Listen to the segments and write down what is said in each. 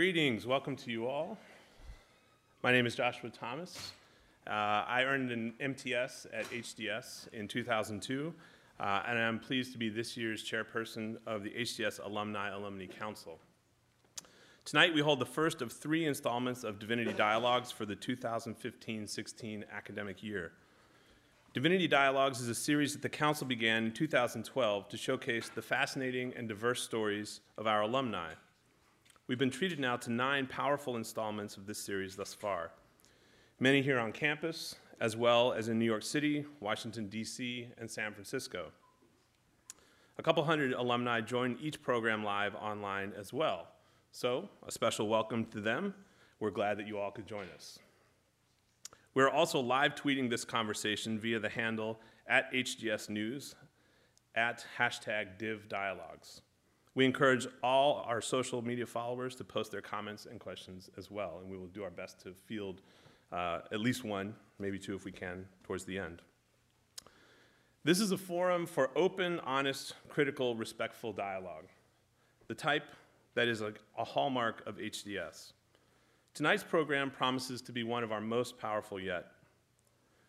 Greetings, welcome to you all. My name is Joshua Thomas. Uh, I earned an MTS at HDS in 2002, uh, and I'm pleased to be this year's chairperson of the HDS Alumni Alumni Council. Tonight, we hold the first of three installments of Divinity Dialogues for the 2015 16 academic year. Divinity Dialogues is a series that the Council began in 2012 to showcase the fascinating and diverse stories of our alumni. We've been treated now to nine powerful installments of this series thus far, many here on campus, as well as in New York City, Washington, D.C., and San Francisco. A couple hundred alumni join each program live online as well. So, a special welcome to them. We're glad that you all could join us. We're also live tweeting this conversation via the handle at HDS News at hashtag Div Dialogues. We encourage all our social media followers to post their comments and questions as well, and we will do our best to field uh, at least one, maybe two if we can, towards the end. This is a forum for open, honest, critical, respectful dialogue, the type that is a, a hallmark of HDS. Tonight's program promises to be one of our most powerful yet.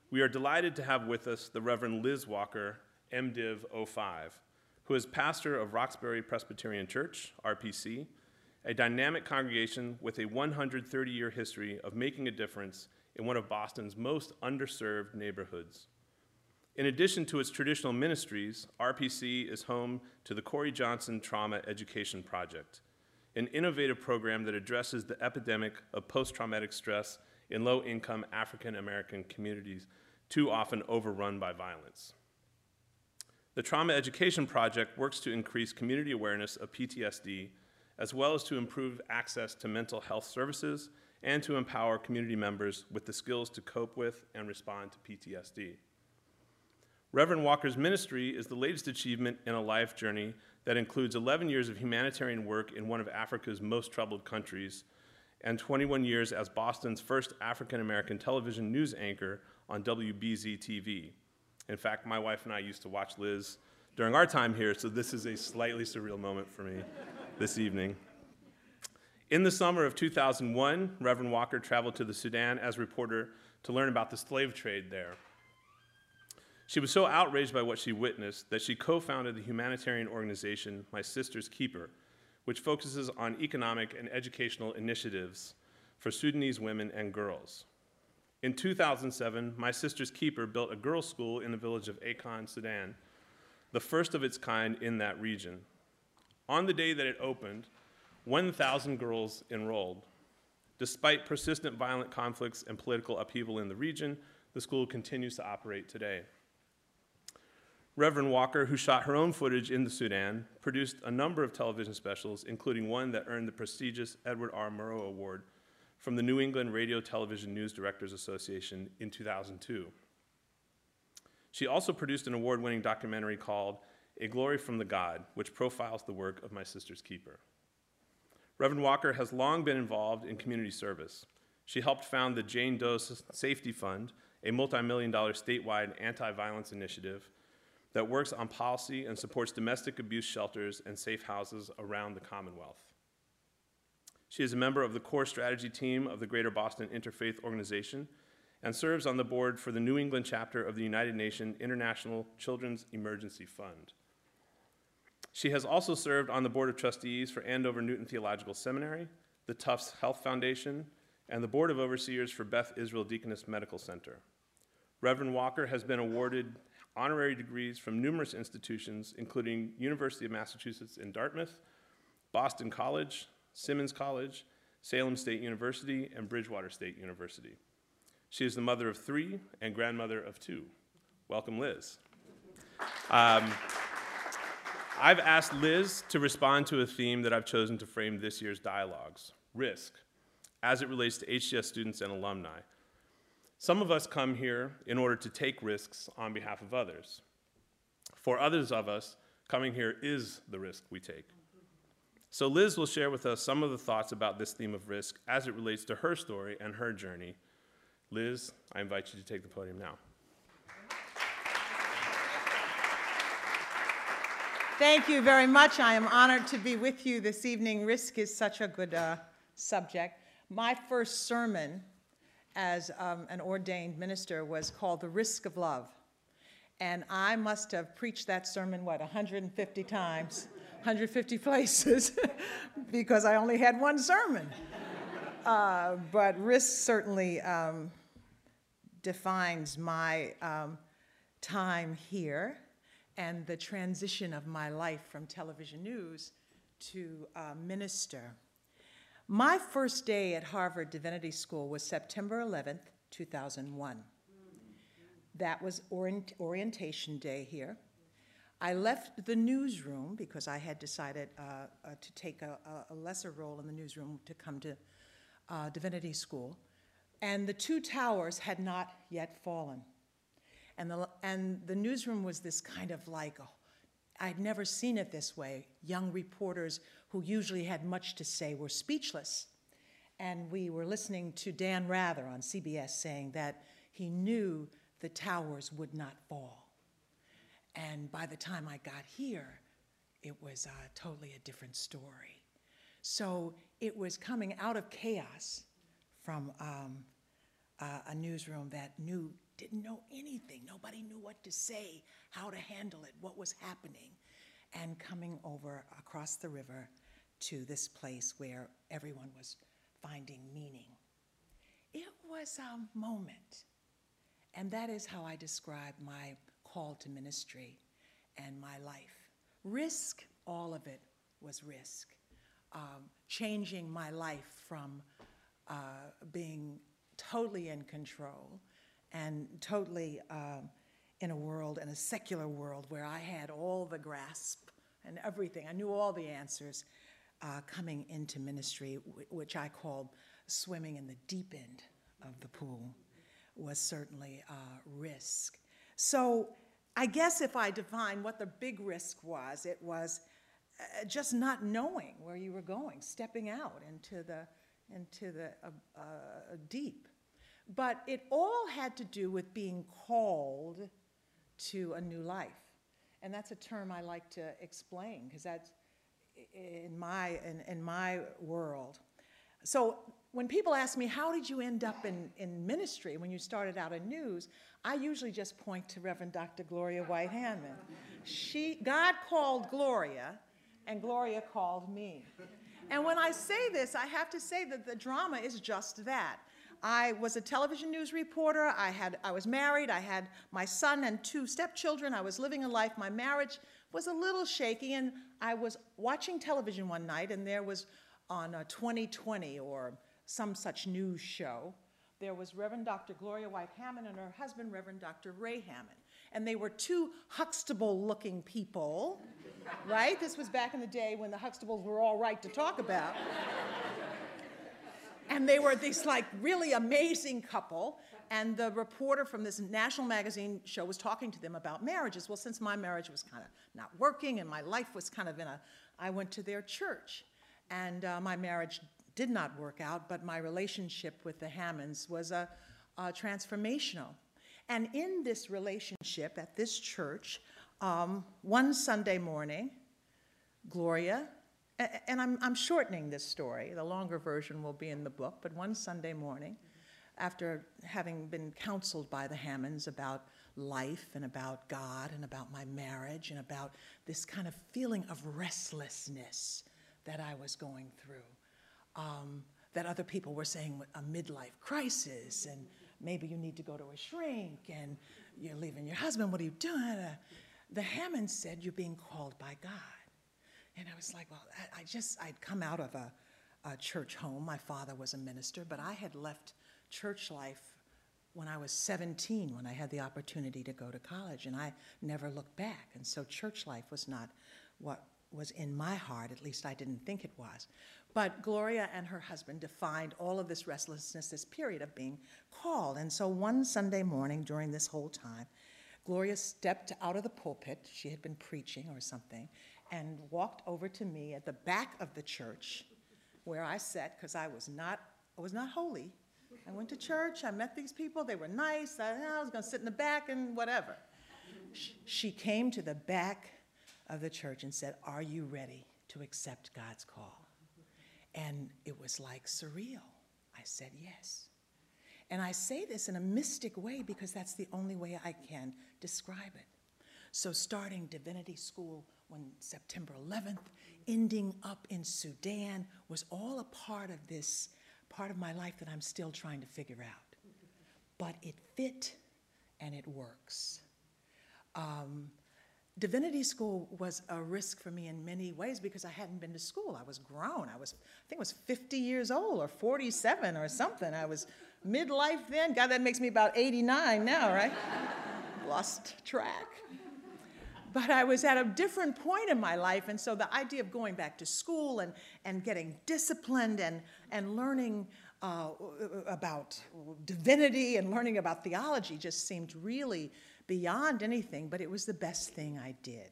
We are delighted to have with us the Reverend Liz Walker, MDiv 05 who is pastor of Roxbury Presbyterian Church, RPC, a dynamic congregation with a 130 year history of making a difference in one of Boston's most underserved neighborhoods. In addition to its traditional ministries, RPC is home to the Corey Johnson Trauma Education Project, an innovative program that addresses the epidemic of post traumatic stress in low income African American communities, too often overrun by violence. The Trauma Education Project works to increase community awareness of PTSD, as well as to improve access to mental health services and to empower community members with the skills to cope with and respond to PTSD. Reverend Walker's ministry is the latest achievement in a life journey that includes 11 years of humanitarian work in one of Africa's most troubled countries and 21 years as Boston's first African American television news anchor on WBZ TV, in fact, my wife and I used to watch Liz during our time here, so this is a slightly surreal moment for me this evening. In the summer of 2001, Reverend Walker traveled to the Sudan as reporter to learn about the slave trade there. She was so outraged by what she witnessed that she co founded the humanitarian organization My Sister's Keeper, which focuses on economic and educational initiatives for Sudanese women and girls. In 2007, my sister's keeper built a girls' school in the village of Akon, Sudan, the first of its kind in that region. On the day that it opened, 1,000 girls enrolled. Despite persistent violent conflicts and political upheaval in the region, the school continues to operate today. Reverend Walker, who shot her own footage in the Sudan, produced a number of television specials, including one that earned the prestigious Edward R. Murrow Award from the New England Radio Television News Directors Association in 2002. She also produced an award winning documentary called A Glory from the God, which profiles the work of my sister's keeper. Reverend Walker has long been involved in community service. She helped found the Jane Doe Safety Fund, a multi million dollar statewide anti violence initiative that works on policy and supports domestic abuse shelters and safe houses around the Commonwealth. She is a member of the core strategy team of the Greater Boston Interfaith Organization and serves on the board for the New England chapter of the United Nations International Children's Emergency Fund. She has also served on the board of trustees for Andover Newton Theological Seminary, the Tufts Health Foundation, and the board of overseers for Beth Israel Deaconess Medical Center. Reverend Walker has been awarded honorary degrees from numerous institutions, including University of Massachusetts in Dartmouth, Boston College, Simmons College, Salem State University, and Bridgewater State University. She is the mother of three and grandmother of two. Welcome, Liz. Um, I've asked Liz to respond to a theme that I've chosen to frame this year's dialogues risk, as it relates to HDS students and alumni. Some of us come here in order to take risks on behalf of others. For others of us, coming here is the risk we take. So, Liz will share with us some of the thoughts about this theme of risk as it relates to her story and her journey. Liz, I invite you to take the podium now. Thank you very much. I am honored to be with you this evening. Risk is such a good uh, subject. My first sermon as um, an ordained minister was called The Risk of Love. And I must have preached that sermon, what, 150 times, 150 places, because I only had one sermon. Uh, but risk certainly um, defines my um, time here and the transition of my life from television news to uh, minister. My first day at Harvard Divinity School was September 11th, 2001. That was orient- orientation day here. I left the newsroom because I had decided uh, uh, to take a, a, lesser role in the newsroom to come to uh, Divinity School. And the two towers had not yet fallen. And the, and the newsroom was this kind of like, oh, I'd never seen it this way. Young reporters who usually had much to say were speechless. And we were listening to Dan Rather on CBS saying that he knew the towers would not fall. And by the time I got here, it was uh, totally a different story. So it was coming out of chaos from um, uh, a newsroom that knew didn't know anything. Nobody knew what to say, how to handle it, what was happening. And coming over across the river to this place where everyone was finding meaning. It was a moment. And that is how I describe my call to ministry and my life. Risk, all of it was risk. Um, changing my life from uh, being totally in control and totally um, in a world, in a secular world, where I had all the grasp and everything. I knew all the answers uh, coming into ministry, which I called swimming in the deep end of the pool, was certainly a risk. So I guess if I define what the big risk was, it was uh, just not knowing where you were going, stepping out into the, into the uh, uh, deep. But it all had to do with being called to a new life. And that's a term I like to explain because that's in my, in, in my world. So when people ask me, how did you end up in, in ministry when you started out in news, I usually just point to Reverend Dr. Gloria White Hammond. She, God called Gloria, and Gloria called me. And when I say this, I have to say that the drama is just that. I was a television news reporter. I, had, I was married. I had my son and two stepchildren. I was living a life. My marriage was a little shaky, and I was watching television one night, and there was on uh, a 2020 or some such news show, there was Reverend Dr. Gloria White Hammond and her husband, Reverend Dr. Ray Hammond. And they were two Huxtable looking people, right? This was back in the day when the Huxtables were all right to talk about and they were this like really amazing couple and the reporter from this national magazine show was talking to them about marriages well since my marriage was kind of not working and my life was kind of in a i went to their church and uh, my marriage did not work out but my relationship with the hammonds was a, a transformational and in this relationship at this church um, one sunday morning gloria and I'm, I'm shortening this story. The longer version will be in the book, but one Sunday morning, after having been counseled by the Hammonds about life and about God and about my marriage and about this kind of feeling of restlessness that I was going through, um, that other people were saying a midlife crisis and maybe you need to go to a shrink and you're leaving your husband, what are you doing? Uh, the Hammonds said, You're being called by God. And I was like, well, I, just, I'd come out of a, a church home. My father was a minister, but I had left church life when I was 17 when I had the opportunity to go to college, and I never looked back. And so church life was not what was in my heart, at least I didn't think it was. But Gloria and her husband defined all of this restlessness, this period of being called. And so one Sunday morning during this whole time, Gloria stepped out of the pulpit, she had been preaching or something, and walked over to me at the back of the church where I sat because I was not I was not holy. I went to church, I met these people, they were nice. I, I was going to sit in the back and whatever. She came to the back of the church and said, Are you ready to accept God's call? And it was like surreal. I said yes. And I say this in a mystic way because that's the only way I can describe it. So, starting divinity school when September 11th, ending up in Sudan was all a part of this part of my life that I'm still trying to figure out. But it fit and it works. Um, divinity school was a risk for me in many ways because I hadn't been to school. I was grown. I was, I think I was 50 years old or 47 or something. I was midlife then. God, that makes me about 89 now, right? Lost track. But I was at a different point in my life, and so the idea of going back to school and, and getting disciplined and, and learning uh, about divinity and learning about theology just seemed really beyond anything, but it was the best thing I did.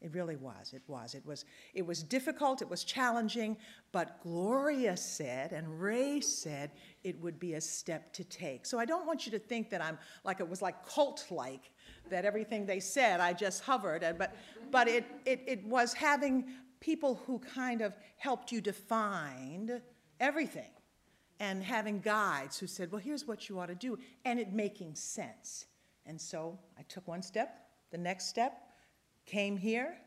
It really was. It was. It was. It was difficult. It was challenging. But Gloria said, and Ray said, it would be a step to take. So I don't want you to think that I'm like it was like cult-like, that everything they said I just hovered. But but it it it was having people who kind of helped you define everything, and having guides who said, well, here's what you ought to do, and it making sense. And so I took one step, the next step, came here.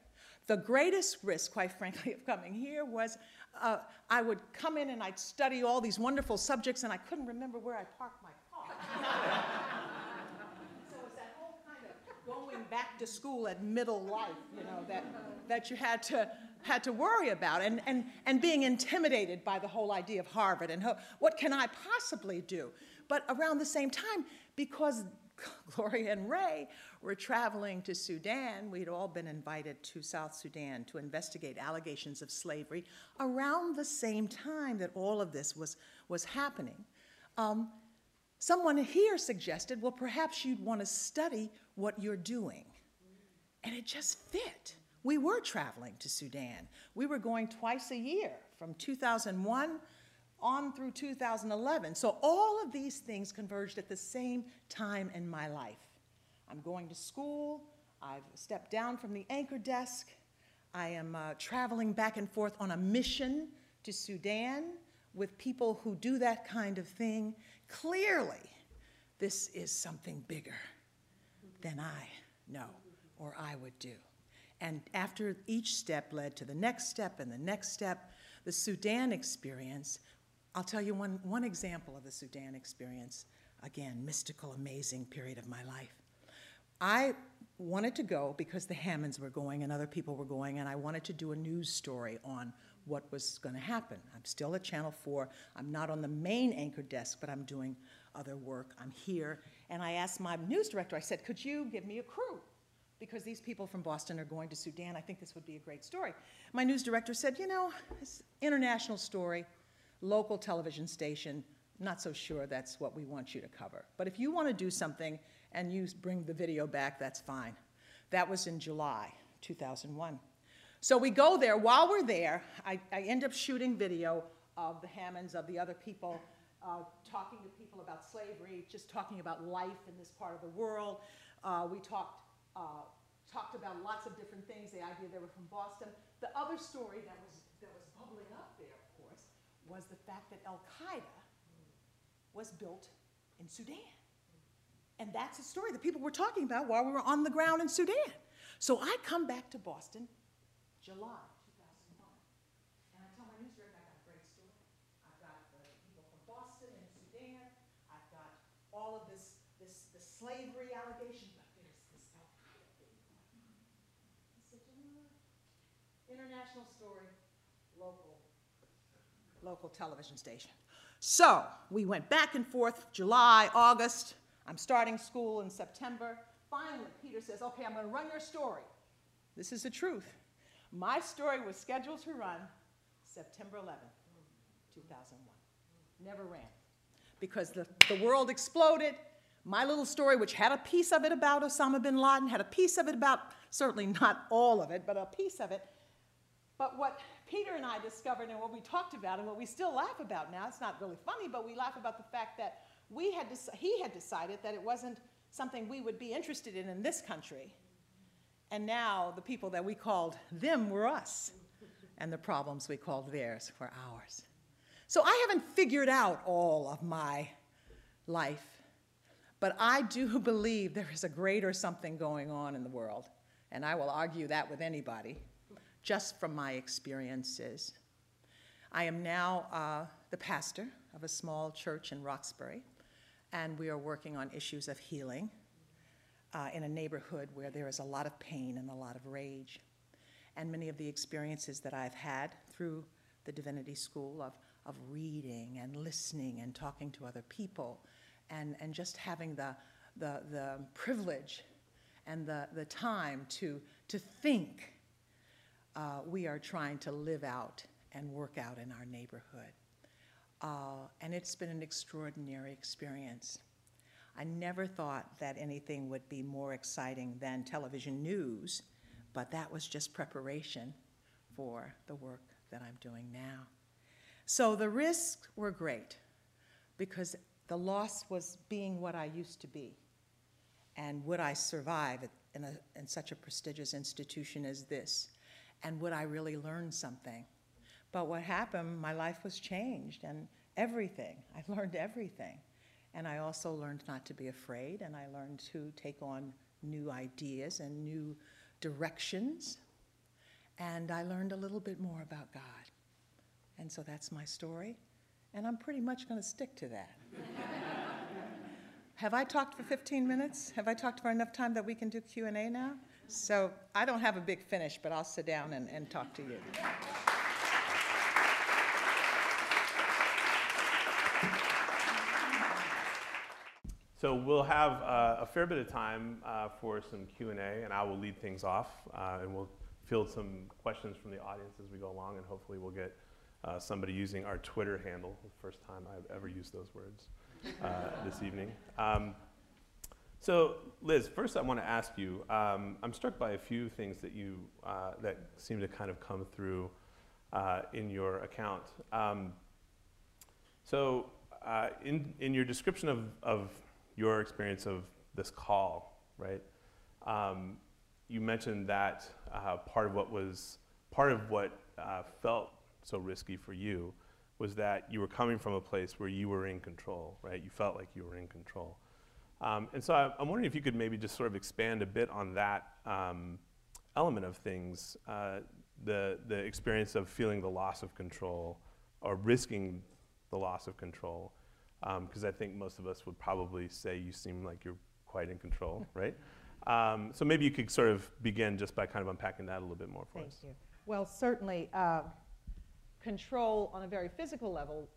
The greatest risk, quite frankly, of coming here was uh, I would come in and I'd study all these wonderful subjects and I couldn't remember where I parked my car. so it's that whole kind of going back to school at middle life, you know, that, that you had to, had to worry about and, and, and being intimidated by the whole idea of Harvard and ho- what can I possibly do? But around the same time, because Gloria and Ray were traveling to Sudan. We'd all been invited to South Sudan to investigate allegations of slavery around the same time that all of this was, was happening. Um, someone here suggested, well, perhaps you'd want to study what you're doing. And it just fit. We were traveling to Sudan. We were going twice a year from 2001 on through 2011. So all of these things converged at the same time in my life. I'm going to school, I've stepped down from the anchor desk, I am uh, traveling back and forth on a mission to Sudan with people who do that kind of thing. Clearly, this is something bigger than I know or I would do. And after each step led to the next step and the next step, the Sudan experience I'll tell you one, one example of the Sudan experience. Again, mystical, amazing period of my life. I wanted to go because the Hammonds were going and other people were going, and I wanted to do a news story on what was going to happen. I'm still at Channel 4. I'm not on the main anchor desk, but I'm doing other work. I'm here. And I asked my news director, I said, Could you give me a crew? Because these people from Boston are going to Sudan. I think this would be a great story. My news director said, You know, it's international story local television station, not so sure that's what we want you to cover. But if you want to do something and you bring the video back, that's fine. That was in July 2001. So we go there. While we're there, I, I end up shooting video of the Hammonds, of the other people, uh, talking to people about slavery, just talking about life in this part of the world. Uh, we talked, uh, talked about lots of different things, the idea they were from Boston. The other story that was, that was bubbling up was the fact that Al Qaeda was built in Sudan. And that's a story that people were talking about while we were on the ground in Sudan. So I come back to Boston, July 2001, and I tell my news director, I got a great story. I've got the people from Boston and Sudan. I've got all of this, this, this slavery allegation, but there's this Al Qaeda thing going on. Said, you know, international story, local local television station. So we went back and forth, July, August. I'm starting school in September. Finally, Peter says, okay, I'm going to run your story. This is the truth. My story was scheduled to run September 11, 2001. Never ran. Because the, the world exploded. My little story, which had a piece of it about Osama bin Laden, had a piece of it about, certainly not all of it, but a piece of it. But what Peter and I discovered and what we talked about and what we still laugh about now, it's not really funny, but we laugh about the fact that we had he had decided that it wasn't something we would be interested in in this country. And now the people that we called them were us, and the problems we called theirs were ours. So I haven't figured out all of my life, but I do believe there is a greater something going on in the world, and I will argue that with anybody, just from my experiences. I am now uh, the pastor of a small church in Roxbury, and we are working on issues of healing uh, in a neighborhood where there is a lot of pain and a lot of rage. And many of the experiences that I've had through the Divinity School of, of reading and listening and talking to other people and, and just having the, the, the privilege and the, the time to, to think, uh, we are trying to live out and work out in our neighborhood. Uh, and it's been an extraordinary experience. I never thought that anything would be more exciting than television news, but that was just preparation for the work that I'm doing now. So the risks were great because the loss was being what I used to be. And would I survive in, a, in such a prestigious institution as this? And would I really learn something? But what happened, my life was changed and everything. I learned everything. And I also learned not to be afraid, and I learned to take on new ideas and new directions. And I learned a little bit more about God. And so that's my story, and I'm pretty much going to stick to that. have I talked for 15 minutes? Have I talked for enough time that we can do Q&A now? So I don't have a big finish, but I'll sit down and, and talk to you. So we'll have uh, a fair bit of time uh, for some Q&A, and I will lead things off, uh, and we'll field some questions from the audience as we go along, and hopefully we'll get uh, somebody using our Twitter handle, the first time I've ever used those words uh, this evening. Um, so Liz, first I want to ask you, um, I'm struck by a few things that you, uh, that seem to kind of come through in your account. Um, so in, in your description of, of your experience of this call, right? Um, you mentioned that uh, part of what was part of what uh, felt so risky for you was that you were coming from a place where you were in control, right? You felt like you were in control. Um, and so I, am wondering if you could maybe just sort of expand a bit on that um, element of things, uh, the, the experience of feeling the loss of control or risking the loss of control because um, I think most of us would probably say you seem like you're quite in control, right? Um, so maybe you could sort of begin just by kind of unpacking that a little bit more for Thank us. you. Well, certainly, uh, control on a very physical level,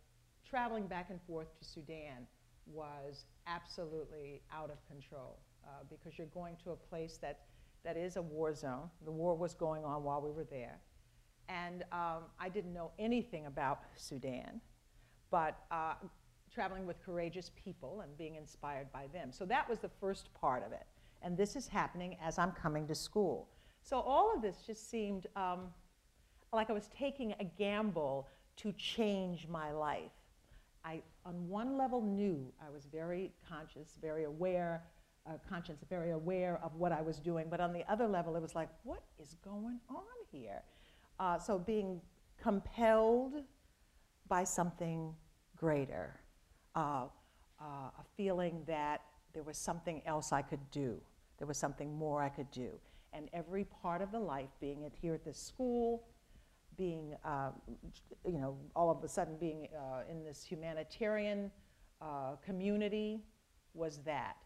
traveling back and forth to Sudan was absolutely out of control uh, because you're going to a place that, that is a war zone. The war was going on while we were there. And um, I didn't know anything about Sudan, but uh, traveling with courageous people and being inspired by them. So that was the first part of it. And this is happening as I'm coming to school. So all of this just seemed um, like I was taking a gamble to change my life. I, on one level, knew I was very conscious, very aware, uh, conscious, very aware of what I was doing. But on the other level, it was like, what is going on here? Uh, so being compelled by something greater uh, a feeling that there was something else I could do. There was something more I could do. And every part of the life, being it here at this school, being, uh, you know, all of a sudden being uh, in this humanitarian uh, community was that.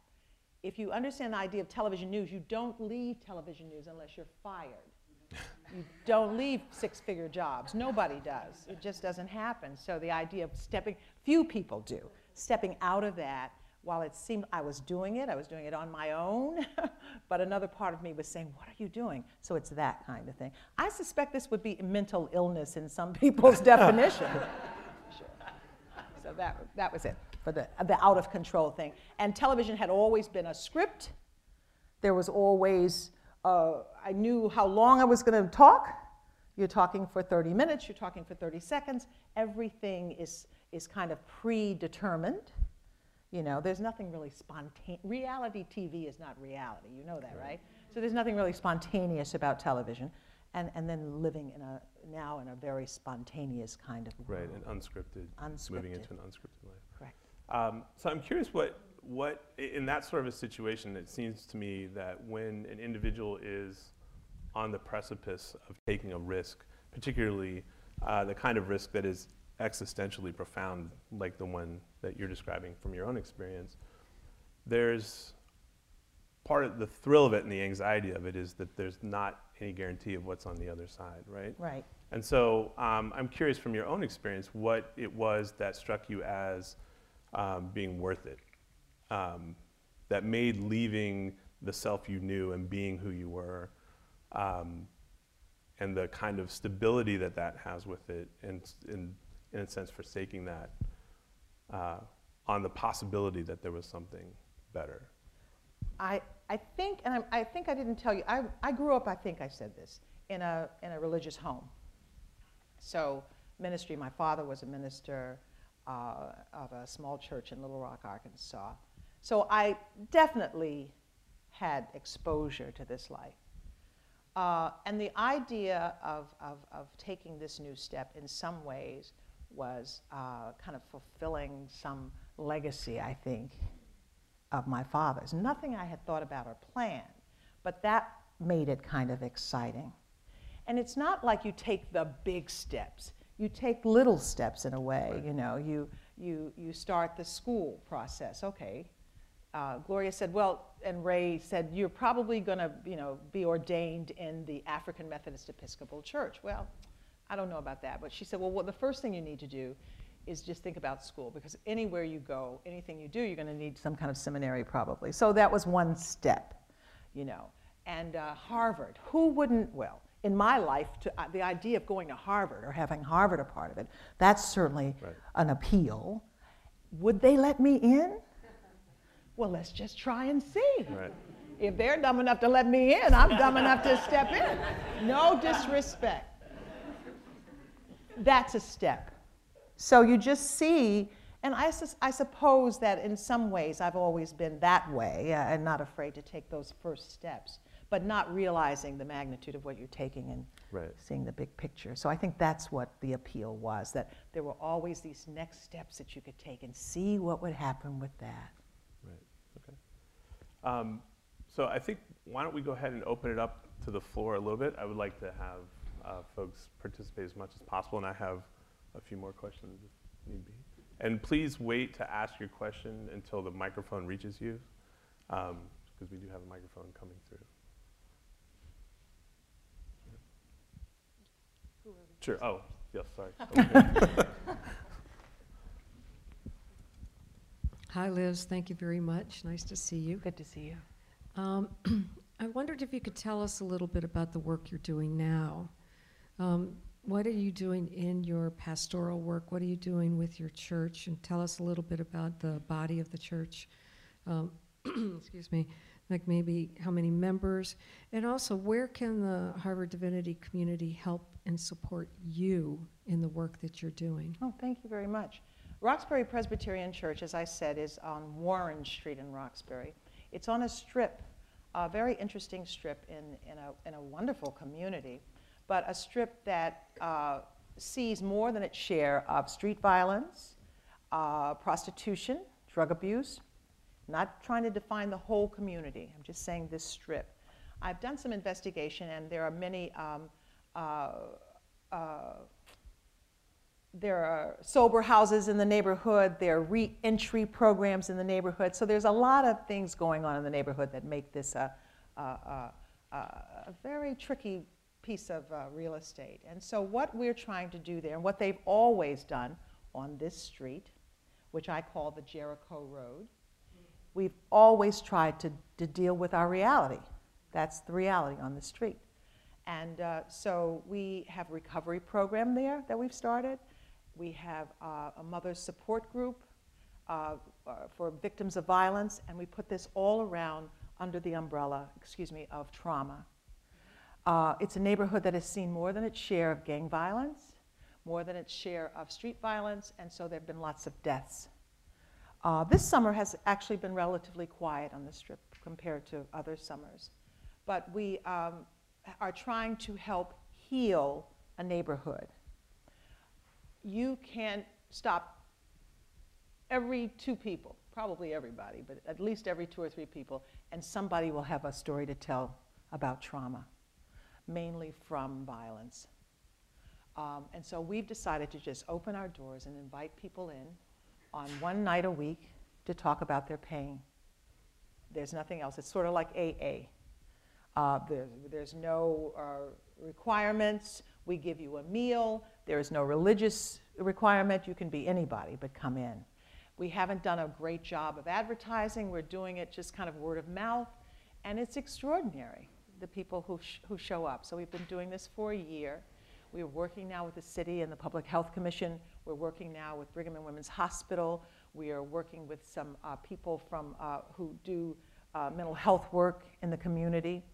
If you understand the idea of television news, you don't leave television news unless you're fired. you don't leave six figure jobs. Nobody does. It just doesn't happen. So the idea of stepping, few people do stepping out of that, while it seemed I was doing it, I was doing it on my own, but another part of me was saying, What are you doing? So it's that kind of thing. I suspect this would be mental illness in some people's definition. Sure. So that, that was it for the, the out of control thing. And television had always been a script. There was always, uh, I knew how long I was going to talk. You're talking for 30 minutes, you're talking for 30 seconds. Everything is is kind of predetermined. You know, there's nothing really spontaneous. Reality TV is not reality. You know that, right? So there's nothing really spontaneous about television. and, and then living in a, now in a very spontaneous kind of world. Right, and unscripted, unscripted, moving into an unscripted life. Correct. Um, so I'm curious what, what, in that sort of a situation, it seems to me that when an individual is on the precipice of taking a risk, particularly uh, the kind of risk that is existentially profound, like the one that you're describing from your own experience, there's part of the thrill of it and the anxiety of it is that there's not any guarantee of what's on the other side, right? Right. And so um, I'm curious from your own experience what it was that struck you as um, being worth it, um, that made leaving the self you knew and being who you were, um, and the kind of stability that that has with it, and in, in a sense forsaking that uh, on the possibility that there was something better. I, I think, and I, I think I didn't tell you, I, I grew up, I think I said this, in a, in a religious home. So, ministry, my father was a minister uh, of a small church in Little Rock, Arkansas. So, I definitely had exposure to this life. Uh, and the idea of, of, of taking this new step in some ways was uh, kind of fulfilling some legacy, I think, of my father's. Nothing I had thought about or planned, but that made it kind of exciting. And it's not like you take the big steps. You take little steps in a way, Right. you know. You, you, you start the school process. Okay. Uh, Gloria said, well, and Ray said, you're probably going to, you know, be ordained in the African Methodist Episcopal Church. Well, I don't know about that. But she said, well, what the first thing you need to do is just think about school because anywhere you go, anything you do, you're going to need some kind of seminary probably. So that was one step, you know. And uh, Harvard, who wouldn't, well, in my life, to, uh, the idea of going to Harvard or having Harvard a part of it, that's certainly Right. an appeal. Would they let me in? Well, let's just try and see. Right. If they're dumb enough to let me in, I'm dumb enough to step in. No disrespect. That's a step. So you just see, and I, sus- I suppose that in some ways I've always been that way uh, and not afraid to take those first steps, but not realizing the magnitude of what you're taking and Right. seeing the big picture. So I think that's what the appeal was that there were always these next steps that you could take and see what would happen with that. Right, okay. Um, So I think, why don't we go ahead and open it up to the floor a little bit? I would like to have uh, folks participate as much as possible, and I have a few more questions if need be. And please wait to ask your question until the microphone reaches you, because we do have a microphone coming through. Sure, oh, yes, sorry. Hi, Liz. Thank you very much. Nice to see you. Good to see you. Um, I wondered if you could tell us a little bit about the work you're doing now. Um, what are you doing in your pastoral work? What are you doing with your church? And tell us a little bit about the body of the church. Um, excuse me, like maybe how many members, and also where can the Harvard Divinity community help and support you in the work that you're doing? Oh, thank you very much. Roxbury Presbyterian Church, as I said, is on Warren Street in Roxbury. It's on a strip, a very interesting strip in, in, a, in a wonderful community, but a strip that uh, sees more than its share of street violence, uh, prostitution, drug abuse. Not trying to define the whole community, I'm just saying this strip. I've done some investigation, and there are many um, uh, uh, there are sober houses in the neighborhood, there are re-entry programs in the neighborhood. So there's a lot of things going on in the neighborhood that make this a, a, a, a, a very tricky piece of uh, real estate. And so what we're trying to do there, and what they've always done on this street, which I call the Jericho Road, we've always tried to, to deal with our reality. That's the reality on the street. And uh, so we have a recovery program there that we've started. We have uh, a mother's support group uh, uh, for victims of violence, and we put this all around under the umbrella, excuse me, of trauma. Uh, it's a neighborhood that has seen more than its share of gang violence, more than its share of street violence, and so there have been lots of deaths. Uh, this summer has actually been relatively quiet on the strip compared to other summers. But we um, are trying to help heal a neighborhood. You can't stop every two people, probably everybody, but at least every two or three people, and somebody will have a story to tell about trauma, mainly from violence. Um, and so we've decided to just open our doors and invite people in on one night a week to talk about their pain. There's nothing else. It's sort of like AA. Uh, there's, there's no uh, requirements. We give you a meal. There is no religious requirement. You can be anybody, but come in. We haven't done a great job of advertising. We're doing it just kind of word of mouth. And it's extraordinary, the people who, sh- who show up. So we've been doing this for a year. We are working now with the city and the Public Health Commission. We're working now with Brigham and Women's Hospital. We are working with some uh, people from, uh, who do uh, mental health work in the community.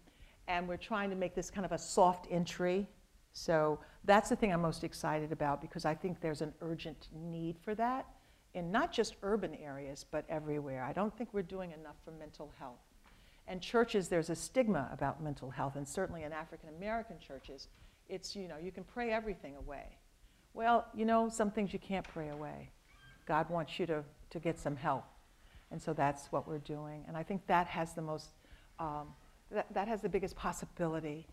And we're trying to make this kind of a soft entry. So that's the thing I'm most excited about because I think there's an urgent need for that in not just urban areas, but everywhere. I don't think we're doing enough for mental health. And churches, there's a stigma about mental health, and certainly in African American churches, it's, you know, you can pray everything away. Well, you know, some things you can't pray away. God wants you to, to get some help. And so that's what we're doing. And I think that has the most, um, that, that has the biggest possibility.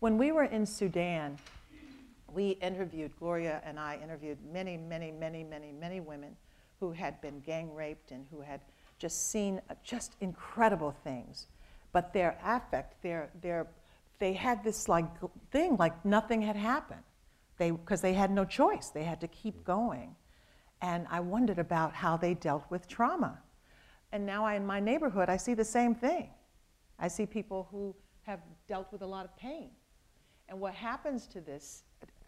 When we were in Sudan, we interviewed, Gloria and I interviewed many, many, many, many, many women who had been gang raped and who had just seen uh, just incredible things. But their affect, their, their, they had this like thing like nothing had happened. They, because they had no choice. They had to keep going. And I wondered about how they dealt with trauma. And now I, in my neighborhood, I see the same thing. I see people who have dealt with a lot of pain. And what happens to this,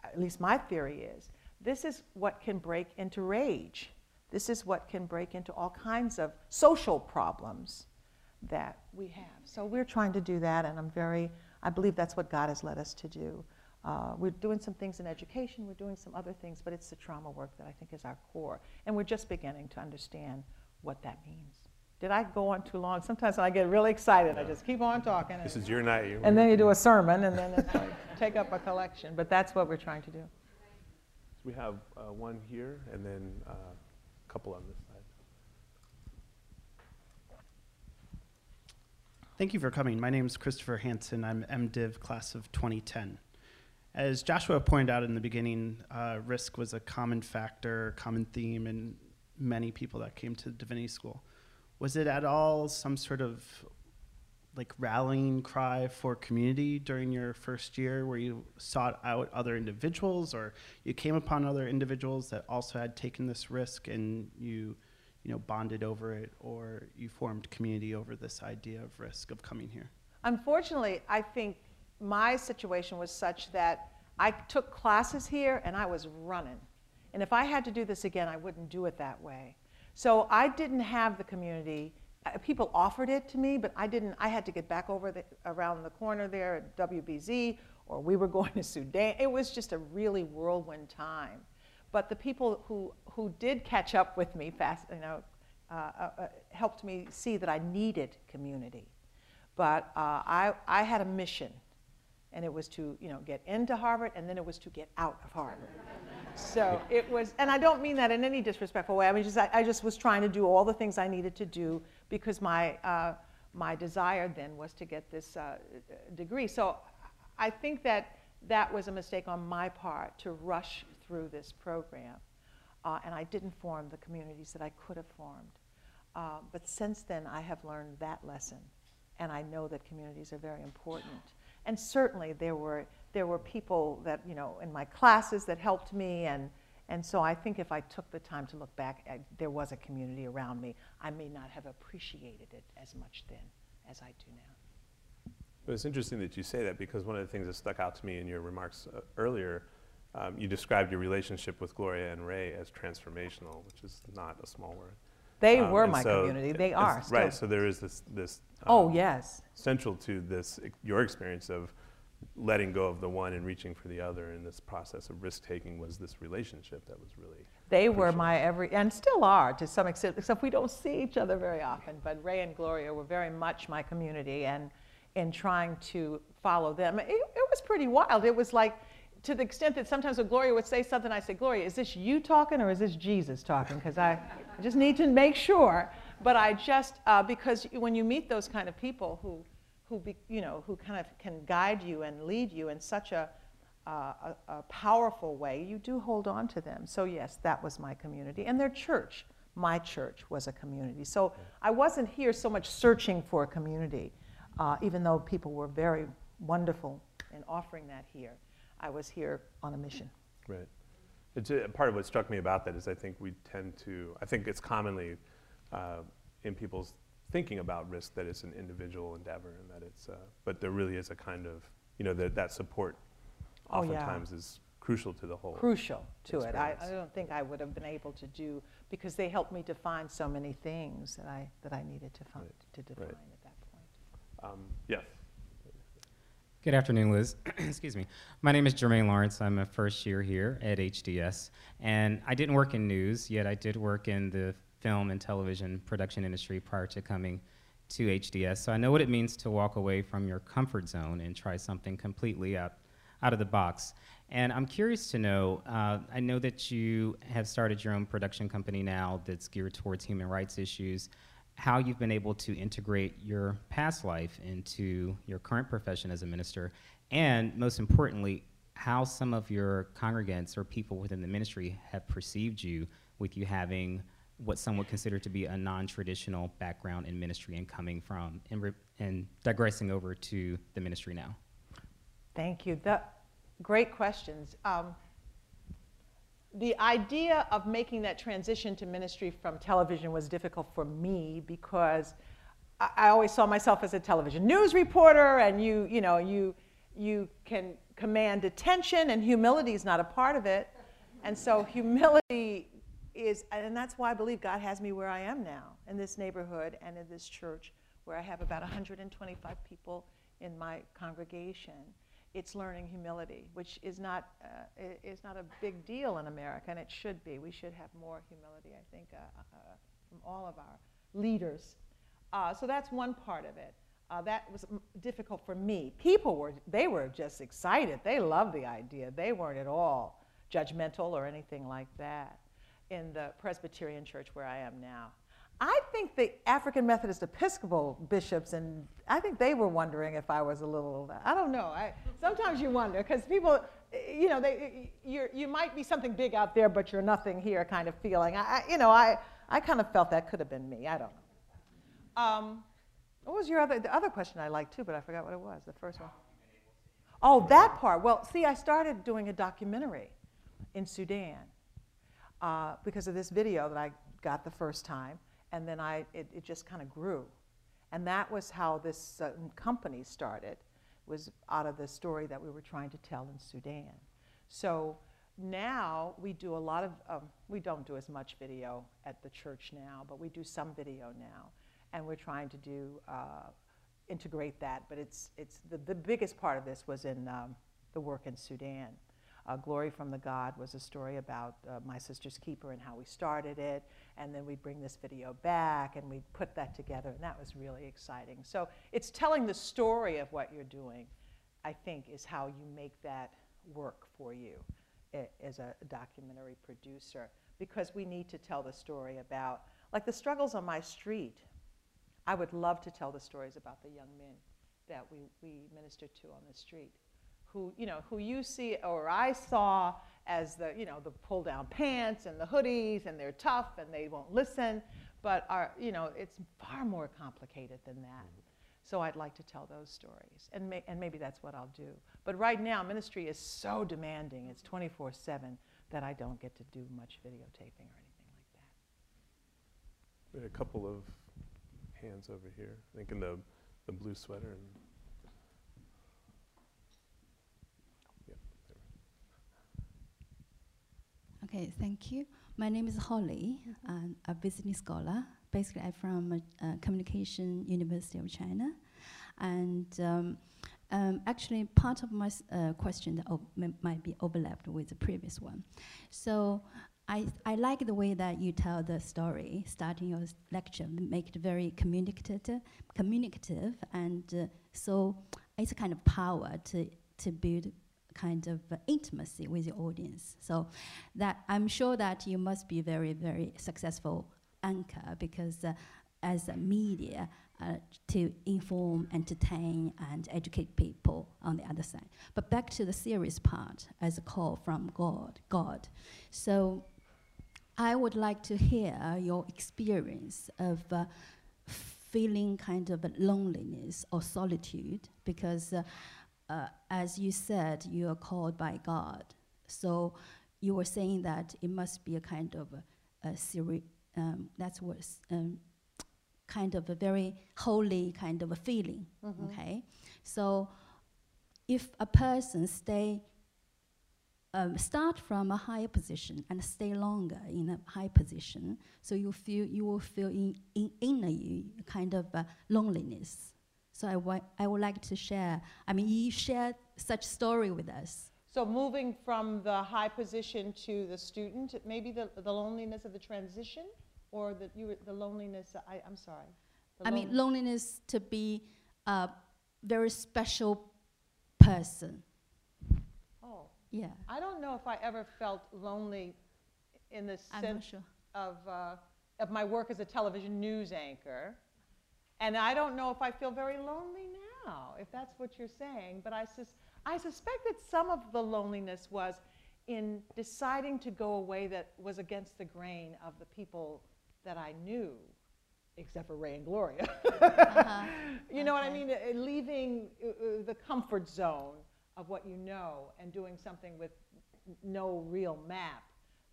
at least my theory is, this is what can break into rage. This is what can break into all kinds of social problems that we have. So we're trying to do that, and I'm very, I believe that's what God has led us to do. Uh, we're doing some things in education, we're doing some other things, but it's the trauma work that I think is our core. And we're just beginning to understand what that means. Did I go on too long? Sometimes when I get really excited, I just keep on talking. This is your night. You- and then you do a sermon, and then it's like, take up a collection. But that's what we're trying to do. We have uh, one here and then uh, couple on this side. Thank you for coming. My name is Christopher Hansen. I'm MDiv class of 2010. As Joshua pointed out in the beginning, uh, risk was a common factor, common theme in many people that came to Divinity School. Was it at all some sort of like rallying cry for community during your first year where you sought out other individuals or you came upon other individuals that also had taken this risk and you you know bonded over it or you formed community over this idea of risk of coming here Unfortunately, I think my situation was such that I took classes here and I was running. And if I had to do this again, I wouldn't do it that way. So I didn't have the community. Uh, People offered it to me, but I didn't. I had to get back over the, around the corner there at WBZ, or we were going to Sudan. It was just a really whirlwind time. But the people who, who did catch up with me fast, you know, uh, uh, uh, helped me see that I needed community. But uh, I, I had a mission, and it was to you know get into Harvard, and then it was to get out of Harvard. so it was, and I don't mean that in any disrespectful way. I mean, just I, I just was trying to do all the things I needed to do because my uh, my desire then was to get this uh, degree. So I think that that was a mistake on my part to rush through this program, uh, and I didn't form the communities that I could have formed. Uh, but since then, I have learned that lesson, and I know that communities are very important. And certainly, there were there were people that you know in my classes that helped me, and and so I think if I took the time to look back, I, there was a community around me. I may not have appreciated it as much then as I do now. But it's interesting that you say that because one of the things that stuck out to me in your remarks uh, earlier, um, you described your relationship with Gloria and Ray as transformational, which is not a small word. They Um, were my so community. They are still. Right, so there is this, this. oh um, yes. Central to this, your experience of letting go of the one and reaching for the other in this process of risk-taking was this relationship that was really, They were my every, and still are to some extent, except we don't see each other very often. But Ray and Gloria were very much my community, and in trying to follow them. It, it was pretty wild. It was like, to the extent that sometimes when Gloria would say something, I say, Gloria, is this you talking or is this Jesus talking? Because I just need to make sure. But I just, uh, because when you meet those kind of people who, who be, you know, who kind of can guide you and lead you in such a, uh, a, a powerful way, you do hold on to them. So yes, that was my community. And their church, my church, was a community. So I wasn't here so much searching for a community, uh, even though people were very wonderful in offering that here. I was here on a mission. Right. It's, uh, part of what struck me about that is I think we tend to, I think it's commonly uh, in people's thinking about risk that it's an individual endeavor and that it's, uh, but there really is a kind of, you know, that, that support Oh, yeah. oftentimes is crucial to the whole. Crucial to it. I, I don't think I would have been able to do, because they helped me define so many things that I, that I needed to, find, Right, to define right. at that point. Um, yes. Good afternoon, Liz. Excuse me. My name is Jermaine Lawrence. I'm a first year here at HDS. And I didn't work in news, yet I did work in the film and television production industry prior to coming to HDS. So I know what it means to walk away from your comfort zone and try something completely out, out of the box. And I'm curious to know uh, I know that you have started your own production company now that's geared towards human rights issues how you've been able to integrate your past life into your current profession as a minister, and most importantly, how some of your congregants or people within the ministry have perceived you with you having what some would consider to be a non-traditional background in ministry and coming from and, re- and digressing over to the ministry now. Thank you. The, great questions. Um, the idea of making that transition to ministry from television was difficult for me because I, I always saw myself as a television news reporter, and you, you know, you, you can command attention, and humility is not a part of it. And so humility is, and that's why I believe God has me where I am now, in this neighborhood and in this church, where I have about 125 people in my congregation it's learning humility, which is not, uh, is not a big deal in America, and it should be. We should have more humility, I think, uh, uh, from all of our leaders. Uh, so that's one part of it. Uh, that was difficult for me. People were, they were just excited. They loved the idea. They weren't at all judgmental or anything like that in the Presbyterian church where I am now. I think the African Methodist Episcopal bishops, and I think they were wondering if I was a little. I don't know. I, sometimes you wonder because people, you know, they, you're, you might be something big out there, but you're nothing here, kind of feeling. I, I- you know, I, I kind of felt that could have been me. I don't know. Um, what was your other? The other question I liked too, but I forgot what it was. The first one. Oh, that part. Well, see, I started doing a documentary in Sudan uh, because of this video that I got the first time, and then I, it, it just kind of grew. And that was how this uh, company started, was out of the story that we were trying to tell in Sudan. So now we do a lot of, um, we don't do as much video at the church now, but we do some video now. And we're trying to do, uh, integrate that, but it's, it's the, the biggest part of this was in um, the work in Sudan. Uh, Glory from the God was a story about uh, My Sister's Keeper and how we started it. And then we'd bring this video back and we'd put that together, and that was really exciting. So it's telling the story of what you're doing, I think, is how you make that work for you as a documentary producer. Because we need to tell the story about, like the struggles on my street. I would love to tell the stories about the young men that we, we minister to on the street who, you know, who you see or I saw as the, you know, the pull down pants and the hoodies and they're tough and they won't listen, but are, you know, it's far more complicated than that. Mm-hmm. So I'd like to tell those stories, and, may, and maybe that's what I'll do. But right now, ministry is so demanding, it's 24 7, that I don't get to do much videotaping or anything like that. We had a couple of hands over here, I think in the, the blue sweater. And yeah, there. Okay, thank you. My name is Holly. I'm a business scholar. Basically, I'm from uh, Communication University of China, and um, um, actually, part of my uh, question might be overlapped with the previous one. So, I, I like the way that you tell the story, starting your lecture, make it very communicative, communicative, and uh, so it's a kind of power to to build kind of uh, intimacy with your audience. So that I'm sure that you must be very very successful anchor because uh, as a media uh, to inform, entertain, and educate people on the other side. But back to the serious part, as a call from God, God. So I would like to hear your experience of uh, feeling kind of loneliness or solitude, because uh, as you said, you are called by God. So you were saying that it must be a kind of a, a seri- um, that's what um, kind of a very holy kind of a feeling. Okay, so if a person stay um, start from a higher position and stay longer in a high position, so you feel you will feel in, in inner you kind of uh, loneliness. So I wa- I would like to share. I mean, you shared such story with us. So moving from the high position to the student, maybe the, the loneliness of the transition, or the you were- the loneliness. I, I'm sorry. I mean, loneliness to be a very special person. oh, Yeah, I don't know if I ever felt lonely in the sense sure. of, uh, of my work as a television news anchor. And I don't know if I feel very lonely now, if that's what you're saying. But I, sus- I suspect that some of the loneliness was in deciding to go away that was against the grain of the people that I knew, except for Ray and Gloria. Uh-huh. you know what I mean? Uh, Leaving uh, uh, the comfort zone of what you know and doing something with no real map.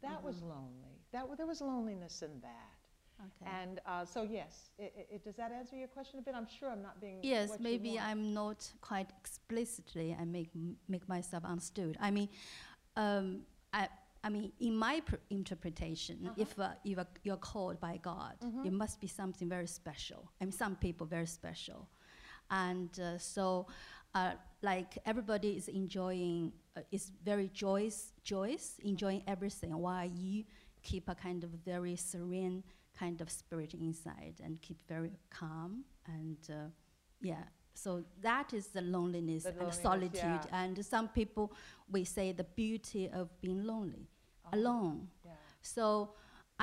That was Mm-hmm. lonely. That w- there was loneliness in that. Okay. And uh, so, yes, i i i- does that answer your question a bit? I'm sure I'm not being. Yes, maybe. I'm not quite explicitly. I make make myself understood. I mean, um, I I mean, in my pr- interpretation, Uh-huh. if uh, you are, you're called by God, Mm-hmm. it must be something very special. I mean, some people very special, and uh, so. Uh, like everybody is enjoying, uh, is very joyous, joyous, enjoying everything, while you keep a kind of very serene kind of spirit inside and keep very calm and uh, yeah so that is the loneliness The and loneliness, solitude yeah. and some people we say the beauty of being lonely Oh, alone Yeah. so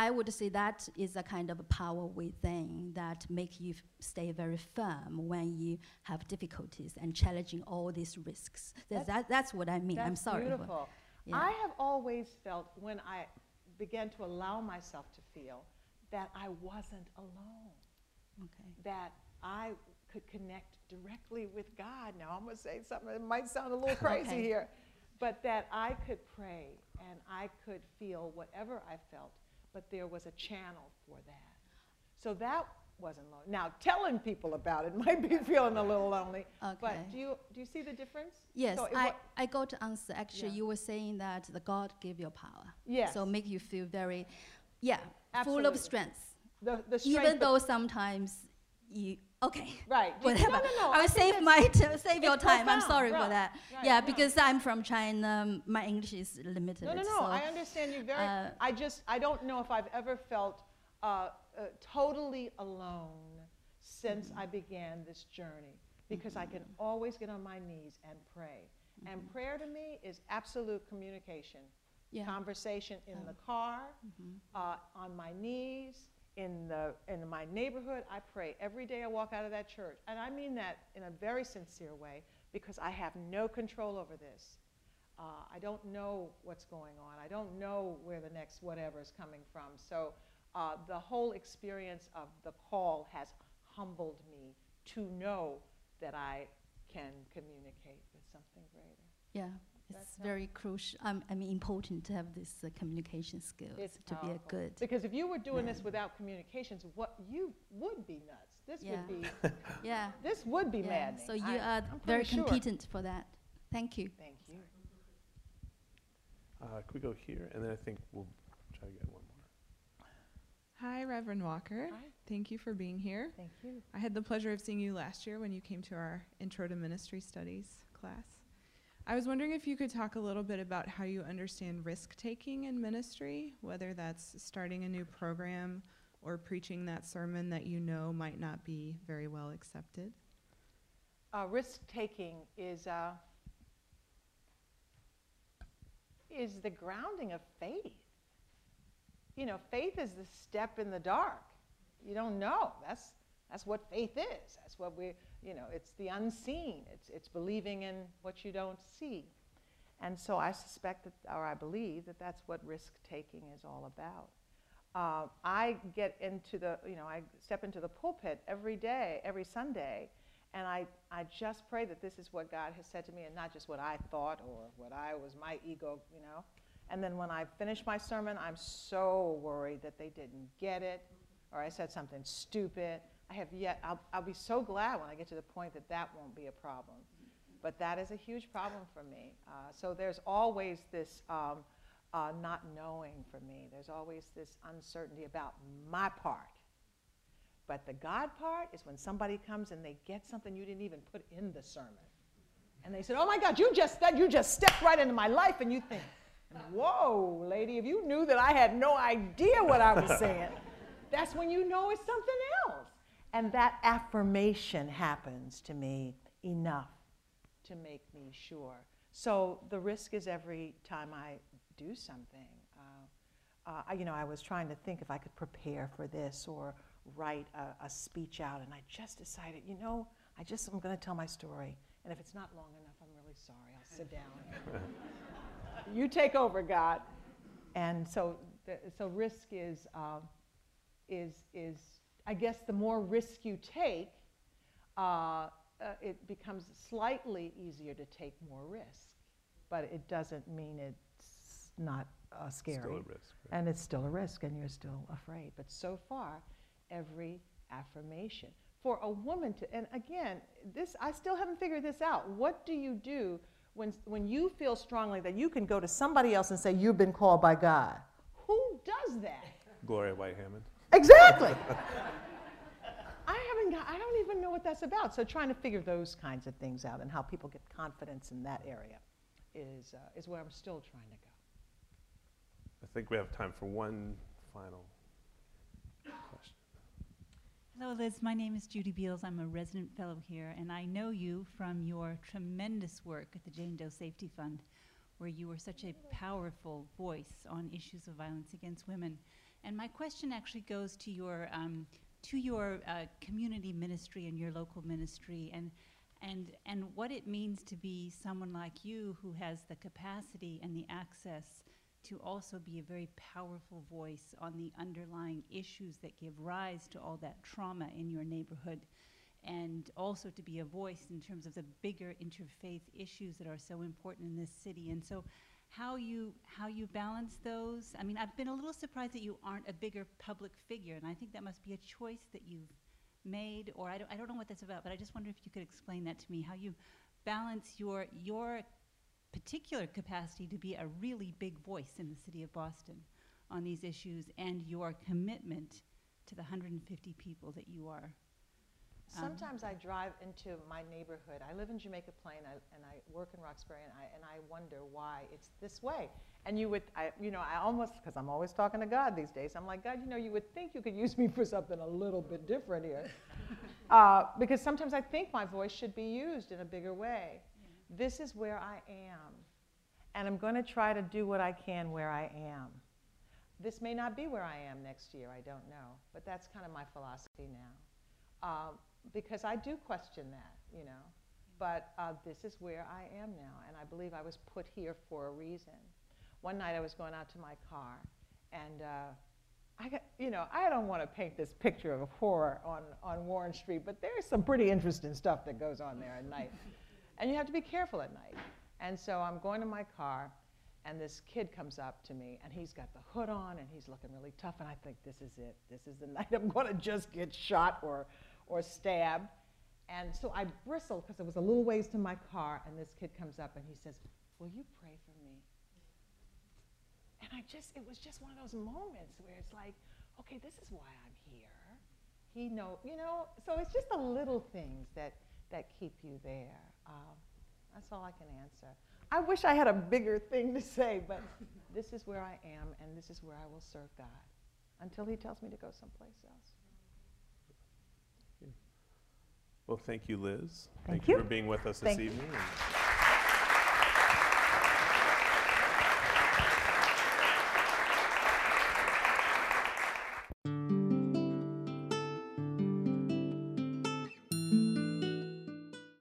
i would say that is a kind of a power within that make you f- stay very firm when you have difficulties and challenging all these risks That's- That- that, that's what i mean i'm sorry beautiful. yeah. I have always felt when I began to allow myself to feel that I wasn't alone. okay that I could connect directly with God. Now, I'm going to say something that might sound a little crazy Okay. here, but that I could pray and I could feel whatever I felt, but there was a channel for that. So that wasn't lonely. Now, telling people about it might be feeling a little lonely, Okay. but do you, do you see the difference? Yes, So I, I got to answer. Actually, Yeah. you were saying that the God gave you power. Yes. So make you feel very, yeah, full of strength. the, the strength Even though sometimes you, okay. Right. Whatever. No, no, no. I will think save my t- save your time. I'm profound, sorry for that. right, yeah, because I'm from China. My English is limited. No, no, no. So I understand you very. uh, I just, I don't know if I've ever felt uh, uh, totally alone since Mm-hmm. I began this journey because I can always get on my knees and pray. And prayer to me is absolute communication, Mm-hmm. Yeah. conversation in Oh. the car, Mhm. uh, on my knees, in the in my neighborhood. I pray every day I walk out of that church, and I mean that in a very sincere way because I have no control over this. Uh, I don't know what's going on. I don't know where the next whatever is coming from. So uh, the whole experience of the call has humbled me to know that I can communicate with something greater. Yeah, it's That's very crucial. Um, I mean, important to have this uh, communication skills It's to be a good. Because if you were doing this without communications, what you would be nuts. This Yeah. would be Yeah. this would be yeah. maddening. So you I- are I'm very pretty sure. competent for that. Thank you. Thank you. Uh, Could we go here, and then I think we'll try to get one more. Hi, Reverend Walker. Hi. Thank you for being here. Thank you. I had the pleasure of seeing you last year when you came to our Intro to Ministry Studies class. I was wondering if you could talk a little bit about how you understand risk taking in ministry, whether that's starting a new program or preaching that sermon that you know might not be very well accepted. Uh, risk taking is, uh, is the grounding of faith. You know, faith is the step in the dark. You don't know. That's, that's what faith is. That's what we, you know, it's the unseen. It's, it's believing in what you don't see. And so I suspect that, or I believe that that's what risk taking is all about. Uh, I get into the, you know, I step into the pulpit every day, every Sunday, and I, I just pray that this is what God has said to me and not just what I thought or what I was, my ego, you know. And then when I finish my sermon, I'm so worried that they didn't get it or I said something stupid. I have yet, I'll, I'll be so glad when I get to the point that that won't be a problem. But that is a huge problem for me. Uh, so there's always this um, uh, not knowing for me. There's always this uncertainty about my part. But the God part is when somebody comes and they get something you didn't even put in the sermon. And they said, Oh my God, you just that you just stepped right into my life, and you think, Whoa, lady, if you knew that I had no idea what I was saying, that's when you know it's something else. And that affirmation happens to me enough to make me sure. So the risk is every time I do something. Uh, uh, I, you know, I was trying to think if I could prepare for this or write a, a speech out, and I just decided, you know, I just am going to tell my story, and if it's not long enough, I'm really sorry. I'll sit down. you take over, God. And so, the, so risk is, uh, is, is, I guess, the more risk you take, uh, uh, it becomes slightly easier to take more risk, but it doesn't mean it's not uh, scary. Still a risk. right? And it's still a risk, and you're still afraid. But so far, every affirmation for a woman to, and again, this I still haven't figured this out. What do you do when when you feel strongly that you can go to somebody else and say you've been called by God? Who does that? Gloria White Hammond. Exactly. I haven't got, I don't even know what that's about. So trying to figure those kinds of things out and how people get confidence in that area is, uh, is where I'm still trying to go. I think we have time for one final question. Hello, Liz. My name is Judy Beals. I'm a resident fellow here, and I know you from your tremendous work at the Jane Doe Safety Fund, where you were such a powerful voice on issues of violence against women. And my question actually goes to your um, to your uh, community ministry and your local ministry, and and and what it means to be someone like you who has the capacity and the access to also be a very powerful voice on the underlying issues that give rise to all that trauma in your neighborhood, and also to be a voice in terms of the bigger interfaith issues that are so important in this city. And so, how you how you balance those? I mean, I've been a little surprised that you aren't a bigger public figure, and I think that must be a choice that you've made, or I don't, I don't know what that's about, but I just wonder if you could explain that to me, how you balance your your particular capacity to be a really big voice in the city of Boston on these issues and your commitment to the 150 people that you are. Um, Sometimes I drive into my neighborhood. I live in Jamaica Plain I, and I work in Roxbury, and I, and I wonder why it's this way. And you would, I, you know, I almost, because I'm always talking to God these days, I'm like, God, you know, you would think you could use me for something a little bit different here. uh, because sometimes I think my voice should be used in a bigger way. This is where I am. And I'm going to try to do what I can where I am. This may not be where I am next year, I don't know. But that's kind of my philosophy now. Um, because I do question that, you know. But uh, this is where I am now, and I believe I was put here for a reason. One night I was going out to my car, and uh, I got, you know, I don't want to paint this picture of a horror on, on Warren Street, but there's some pretty interesting stuff that goes on there at night. and you have to be careful at night. And so I'm going to my car, and this kid comes up to me, and he's got the hood on, and he's looking really tough, and I think, this is it. This is the night I'm going to just get shot or, or stabbed. And so I bristled because it was a little ways to my car, and this kid comes up and he says, Will you pray for me? And I just, it was just one of those moments where it's like, okay, this is why I'm here. He know, you know, so it's just the little things that, that keep you there. Um, that's all I can answer. I wish I had a bigger thing to say, but this is where I am, and this is where I will serve God until He tells me to go someplace else. Well, thank you, Liz. Thank you you. for being with us this Thank you. evening.